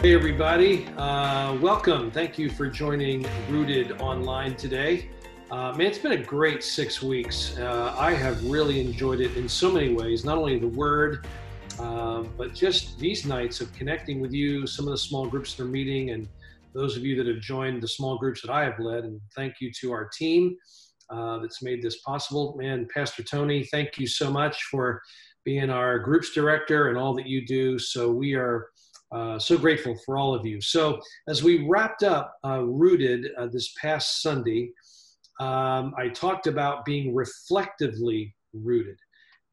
Hey, everybody. Uh, welcome. Thank you for joining Rooted Online today. Uh, man, it's been a great six weeks. Uh, I have really enjoyed it in so many ways, not only the word, uh, but just these nights of connecting with you, some of the small groups that are meeting, and those of you that have joined the small groups that I have led. And thank you to our team uh, that's made this possible. Man, Pastor Tony, thank you so much for being our groups director and all that you do. So we are uh, so grateful for all of you. So, as we wrapped up uh, Rooted uh, this past Sunday, um, I talked about being reflectively rooted.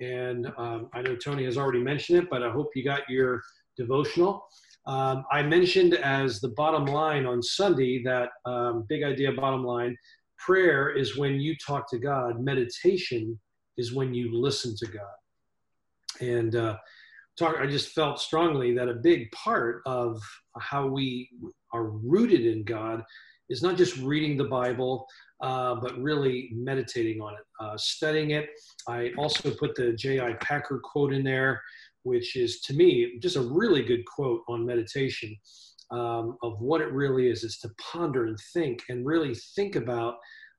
And um, I know Tony has already mentioned it, but I hope you got your devotional. Um, I mentioned as the bottom line on Sunday that um, big idea, bottom line prayer is when you talk to God, meditation is when you listen to God. And uh, talk, I just felt strongly that a big part of how we are rooted in God is not just reading the Bible, uh, but really meditating on it, uh, studying it. I also put the J.I. Packer quote in there, which is to me just a really good quote on meditation um, of what it really is, is to ponder and think and really think about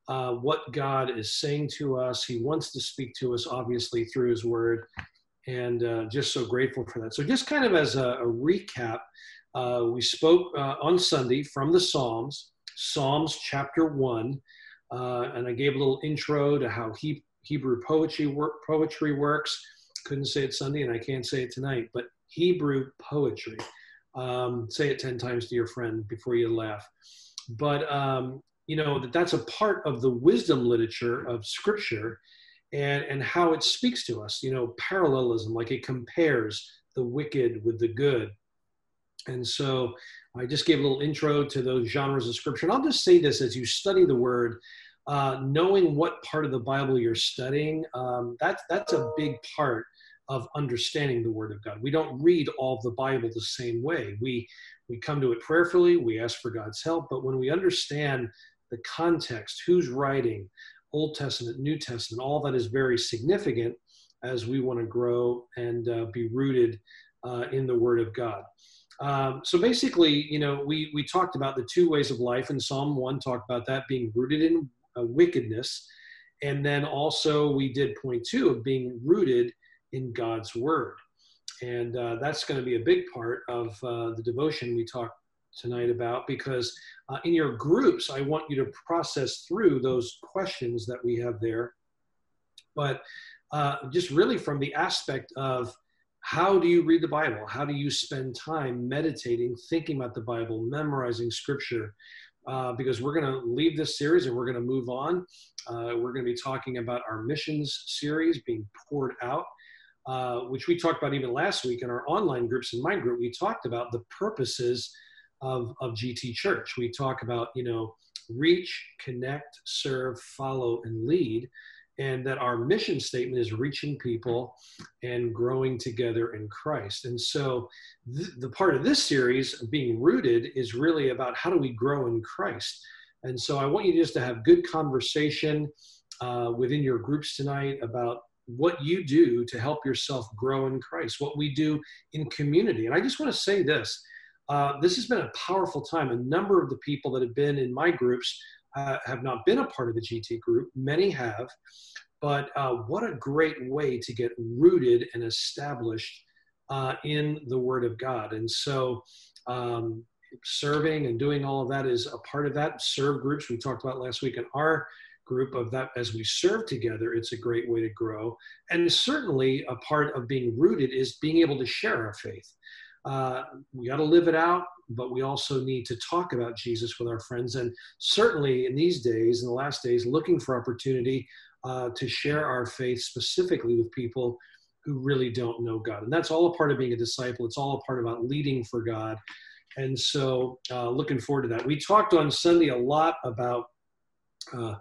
uh, what God is saying to us. He wants to speak to us, obviously, through His Word and uh, just so grateful for that. So, just kind of as a, a recap, uh, we spoke uh, on Sunday from the Psalms, Psalms chapter one, uh, and I gave a little intro to how he, Hebrew poetry work, poetry works. Couldn't say it Sunday, and I can't say it tonight, but Hebrew poetry. Um, say it ten times to your friend before you laugh. But um, you know that that's a part of the wisdom literature of Scripture and, and how it speaks to us, you know, parallelism, like it compares the wicked with the good. And so I just gave a little intro to those genres of scripture. And I'll just say this as you study the word, uh, knowing what part of the Bible you're studying, um, that's, that's a big part of understanding the word of God. We don't read all the Bible the same way. We, we come to it prayerfully, we ask for God's help, but when we understand the context, who's writing, Old Testament, New Testament, all that is very significant as we want to grow and uh, be rooted uh, in the Word of God. Um, so basically, you know, we we talked about the two ways of life, and Psalm one talked about that being rooted in uh, wickedness, and then also we did point two of being rooted in God's Word, and uh, that's going to be a big part of uh, the devotion we talked tonight about because uh, in your groups, I want you to process through those questions that we have there. But uh, just really from the aspect of how do you read the Bible? How do you spend time meditating, thinking about the Bible, memorizing scripture? Uh, because we're going to leave this series and we're going to move on. Uh, we're going to be talking about our missions series being poured out. Uh, which we talked about even last week in our online groups in my group we talked about the purposes of, of GT Church. We talk about, you know, reach, connect, serve, follow, and lead. And that our mission statement is reaching people and growing together in Christ. And so, th- the part of this series, being rooted, is really about how do we grow in Christ. And so, I want you just to have good conversation uh, within your groups tonight about what you do to help yourself grow in Christ, what we do in community. And I just want to say this uh, this has been a powerful time. A number of the people that have been in my groups uh, have not been a part of the GT group, many have. But uh, what a great way to get rooted and established uh, in the Word of God. And so, um, serving and doing all of that is a part of that. Serve groups, we talked about last week in our group of that as we serve together it's a great way to grow and certainly a part of being rooted is being able to share our faith uh, we got to live it out, but we also need to talk about Jesus with our friends. And certainly in these days, in the last days, looking for opportunity uh, to share our faith specifically with people who really don't know God. And that's all a part of being a disciple. It's all a part about leading for God. And so, uh, looking forward to that. We talked on Sunday a lot about uh,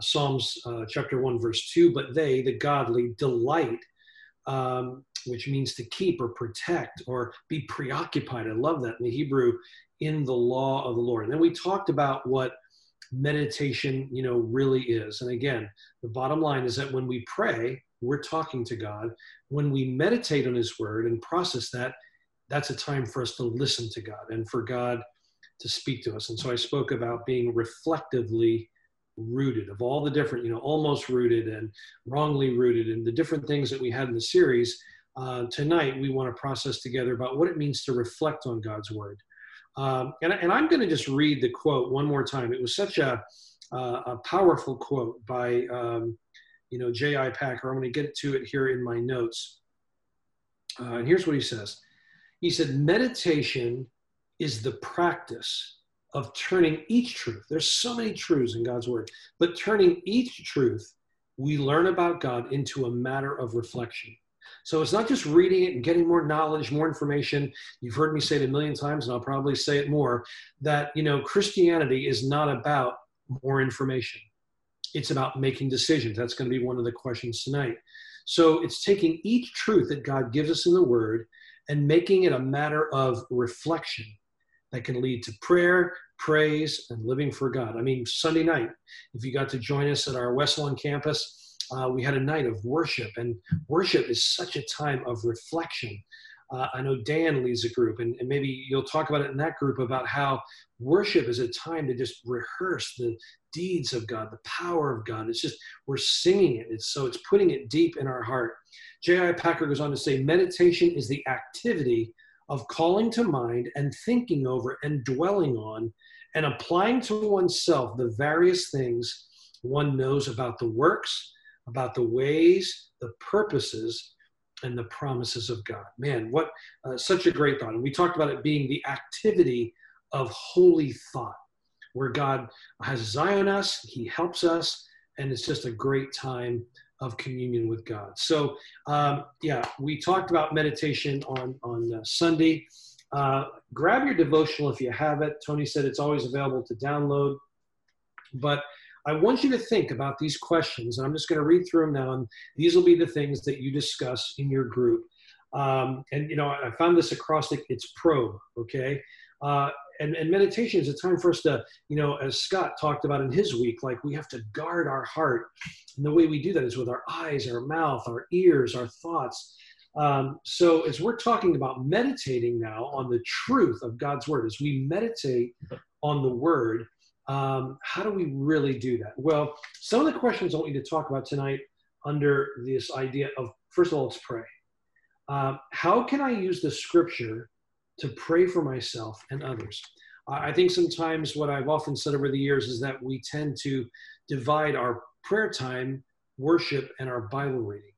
Psalms uh, chapter 1, verse 2, but they, the godly, delight um, which means to keep or protect or be preoccupied. I love that in the Hebrew, in the law of the Lord. And then we talked about what meditation, you know, really is. And again, the bottom line is that when we pray, we're talking to God. When we meditate on His Word and process that, that's a time for us to listen to God and for God to speak to us. And so I spoke about being reflectively rooted of all the different, you know, almost rooted and wrongly rooted and the different things that we had in the series. Uh, tonight, we want to process together about what it means to reflect on God's word. Um, and, and, I'm going to just read the quote one more time. It was such a, uh, a powerful quote by, um, you know, J.I. Packer. I'm going to get to it here in my notes. Uh, and here's what he says. He said, meditation is the practice of turning each truth. There's so many truths in God's word, but turning each truth we learn about God into a matter of reflection. So it's not just reading it and getting more knowledge, more information. You've heard me say it a million times, and I'll probably say it more that, you know, Christianity is not about more information. It's about making decisions. That's going to be one of the questions tonight. So it's taking each truth that God gives us in the Word and making it a matter of reflection that can lead to prayer, praise, and living for God. I mean, Sunday night, if you got to join us at our West Lawn campus, uh, we had a night of worship, and worship is such a time of reflection. Uh, I know Dan leads a group, and, and, maybe you'll talk about it in that group about how worship is a time to just rehearse the deeds of God, the power of God. It's just, we're singing it. It's, so it's putting it deep in our heart. J.I. Packer goes on to say, meditation is the activity of calling to mind and thinking over and dwelling on and applying to oneself the various things one knows about the works, about the ways, the purposes, and the promises of God. Man, what uh, such a great thought. And we talked about it being the activity of holy thought, where God has his eye on us, he helps us, and it's just a great time of communion with God. So, um, yeah, we talked about meditation on on uh, Sunday. Uh, grab your devotional if you have it. Tony said it's always available to download. But I want you to think about these questions, and I'm just going to read through them now. And these will be the things that you discuss in your group. Um, and you know, I found this acrostic. It's probe. Okay. Uh, and, and meditation is a time for us to, you know, as Scott talked about in his week, like we have to guard our heart. And the way we do that is with our eyes, our mouth, our ears, our thoughts. Um, so as we're talking about meditating now on the truth of God's word, as we meditate on the word, um, how do we really do that? Well, some of the questions I want you to talk about tonight under this idea of, first of all, let's pray. Um, how can I use the scripture to pray for myself and others. I think sometimes what I've often said over the years is that we tend to divide our prayer time, worship, and our Bible reading.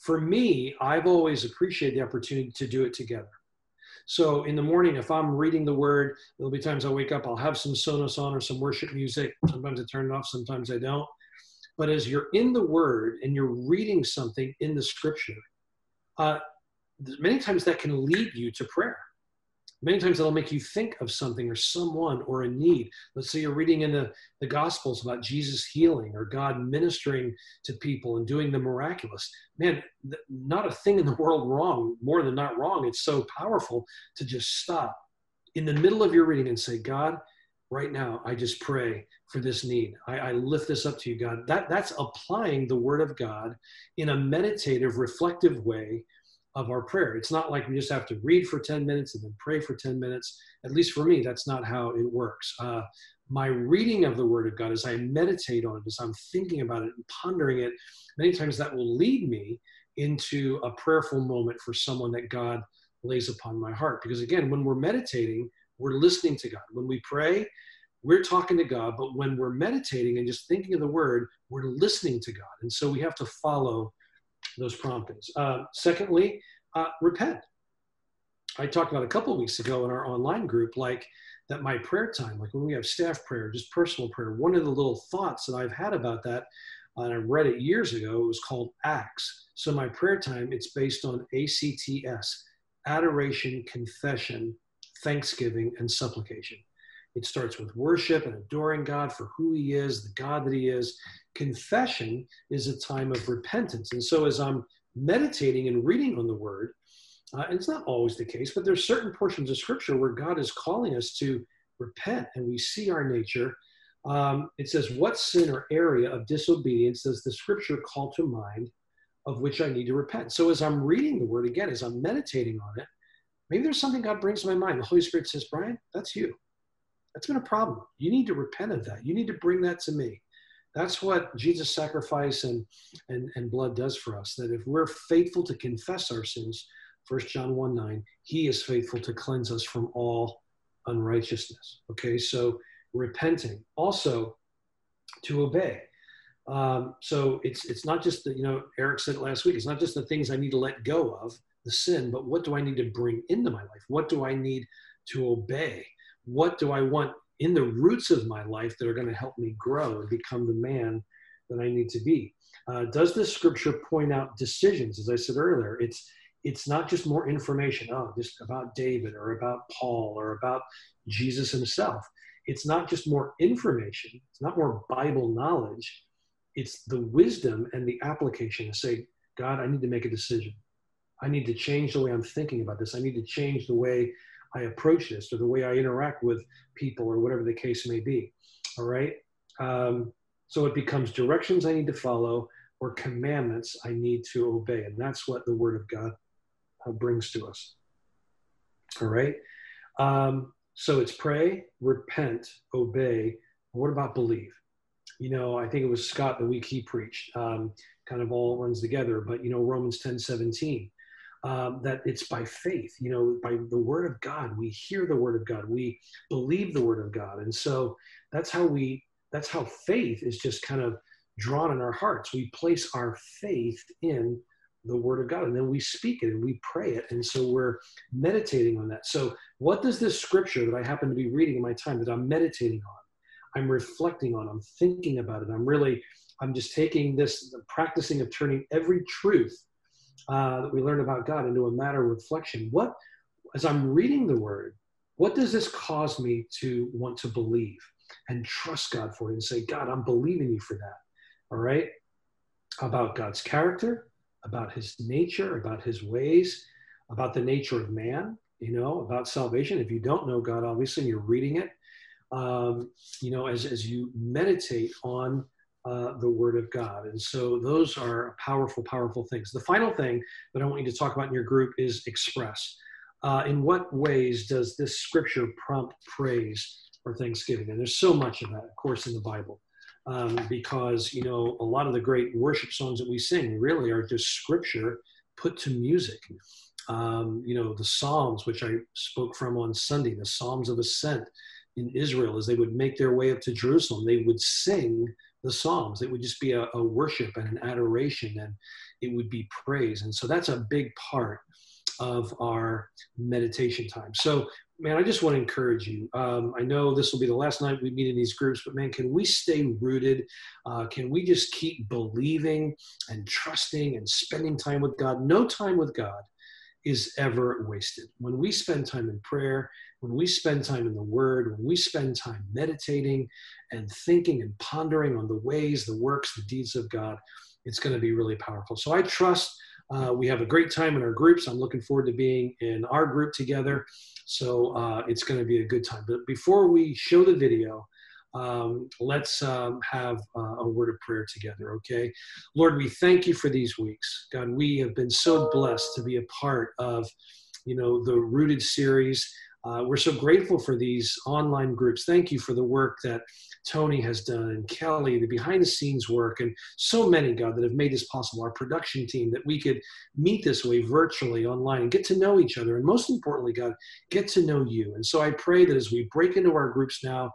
For me, I've always appreciated the opportunity to do it together. So in the morning, if I'm reading the word, there'll be times I wake up, I'll have some Sonos on or some worship music. Sometimes I turn it off, sometimes I don't. But as you're in the word and you're reading something in the scripture, uh, many times that can lead you to prayer many times it'll make you think of something or someone or a need. Let's say you're reading in the, the Gospels about Jesus healing or God ministering to people and doing the miraculous. Man, not a thing in the world wrong, more than not wrong. It's so powerful to just stop in the middle of your reading and say, God, right now, I just pray for this need. I, I lift this up to you, God. That, that's applying the word of God in a meditative, reflective way of our prayer. It's not like we just have to read for 10 minutes and then pray for 10 minutes. At least for me, that's not how it works. Uh, my reading of the Word of God, as I meditate on it, as I'm thinking about it and pondering it, many times that will lead me into a prayerful moment for someone that God lays upon my heart. Because again, when we're meditating, we're listening to God. When we pray, we're talking to God, but when we're meditating and just thinking of the Word, we're listening to God. And so we have to follow those promptings. Uh, secondly, uh, repent. I talked about a couple weeks ago in our online group, like that my prayer time, like when we have staff prayer, just personal prayer, one of the little thoughts that I've had about that, uh, and I read it years ago, it was called ACTS. So my prayer time, it's based on ACTS, adoration, confession, thanksgiving, and supplication. It starts with worship and adoring God for who He is, the God that He is. Confession is a time of repentance. And so, as I'm meditating and reading on the Word, uh, it's not always the case, but there's certain portions of Scripture where God is calling us to repent, and we see our nature. Um, it says, "What sin or area of disobedience does the Scripture call to mind, of which I need to repent?" So, as I'm reading the Word again, as I'm meditating on it, Maybe there's something God brings to my mind. The Holy Spirit says, Brian, that's you. That's been a problem. You need to repent of that. You need to bring that to me. That's what Jesus' sacrifice and, and, and blood does for us. That if we're faithful to confess our sins, 1 John 1 9, he is faithful to cleanse us from all unrighteousness. Okay, so repenting. Also, to obey. Um, so it's it's not just that you know Eric said it last week. It's not just the things I need to let go of the sin, but what do I need to bring into my life? What do I need to obey? What do I want in the roots of my life that are going to help me grow and become the man that I need to be? Uh, does this scripture point out decisions? As I said earlier, it's it's not just more information. Oh, just about David or about Paul or about Jesus himself. It's not just more information. It's not more Bible knowledge it's the wisdom and the application to say, God, I need to make a decision. I need to change the way I'm thinking about this. I need to change the way I approach this or the way I interact with people or whatever the case may be. All right. Um, so it becomes directions I need to follow or commandments I need to obey. And that's what the Word of God uh, brings to us. All right. Um, so it's pray, repent, obey. What about believe? you know, I think it was Scott the week he preached, um, kind of all runs together, but, you know, Romans 10 17, um, that it's by faith, you know, by the word of God. We hear the word of God, we believe the word of God. And so that's how we, that's how faith is just kind of drawn in our hearts. We place our faith in the word of God and then we speak it and we pray it. And so we're meditating on that. So, what does this scripture that I happen to be reading in my time that I'm meditating on? I'm reflecting on, I'm thinking about it. I'm really, I'm just taking this, practicing of turning every truth uh, that we learn about God into a matter of reflection. What, as I'm reading the word, what does this cause me to want to believe and trust God for it and say, God, I'm believing you for that. All right? About God's character, about his nature, about his ways, about the nature of man, you know, about salvation. If you don't know God, obviously, you're reading it, um, you know, as, as you meditate on uh, the Word of God. And so those are powerful, powerful things. The final thing that I want you to talk about in your group is express. Uh, in what ways does this scripture prompt praise or thanksgiving? And there's so much of that, of course, in the Bible. Um, because you know a lot of the great worship songs that we sing really are just scripture put to music. Um, you know the Psalms, which I spoke from on Sunday, the Psalms of Ascent, in Israel as they would make their way up to Jerusalem, they would sing the Psalms. It would just be a, a, worship and an adoration, and it would be praise. And so that's a big part of our meditation time. So, man, I just want to encourage you. Um, I know this will be the last night we meet in these groups, but man, can we stay rooted? Uh, can we just keep believing and trusting and spending time with God? No time with God is ever wasted. When we spend time in prayer when we spend time in the Word, when we spend time meditating and thinking and pondering on the ways, the works, the deeds of God, it's going to be really powerful. So I trust uh, we have a great time in our groups. I'm looking forward to being in our group together. So uh, it's going to be a good time. But before we show the video, um, let's um, have uh, a word of prayer together, okay? Lord, we thank you for these weeks. God, we have been so blessed to be a part of, you know, the Rooted series uh, we're so grateful for these online groups. Thank you for the work that Tony has done and Kelly, the behind the scenes work, and so many, God, that have made this possible. Our production team, that we could meet this way virtually online and get to know each other. And most importantly, God, get to know you. And so I pray that as we break into our groups now,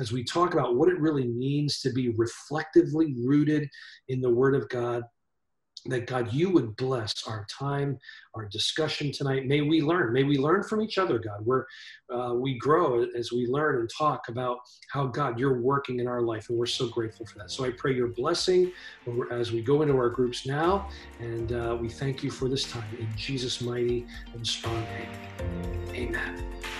as we talk about what it really means to be reflectively rooted in the Word of God, that God, you would bless our time, our discussion tonight. May we learn. May we learn from each other, God. Where uh, we grow as we learn and talk about how God you're working in our life, and we're so grateful for that. So I pray your blessing as we go into our groups now, and uh, we thank you for this time in Jesus' mighty and strong name. Amen.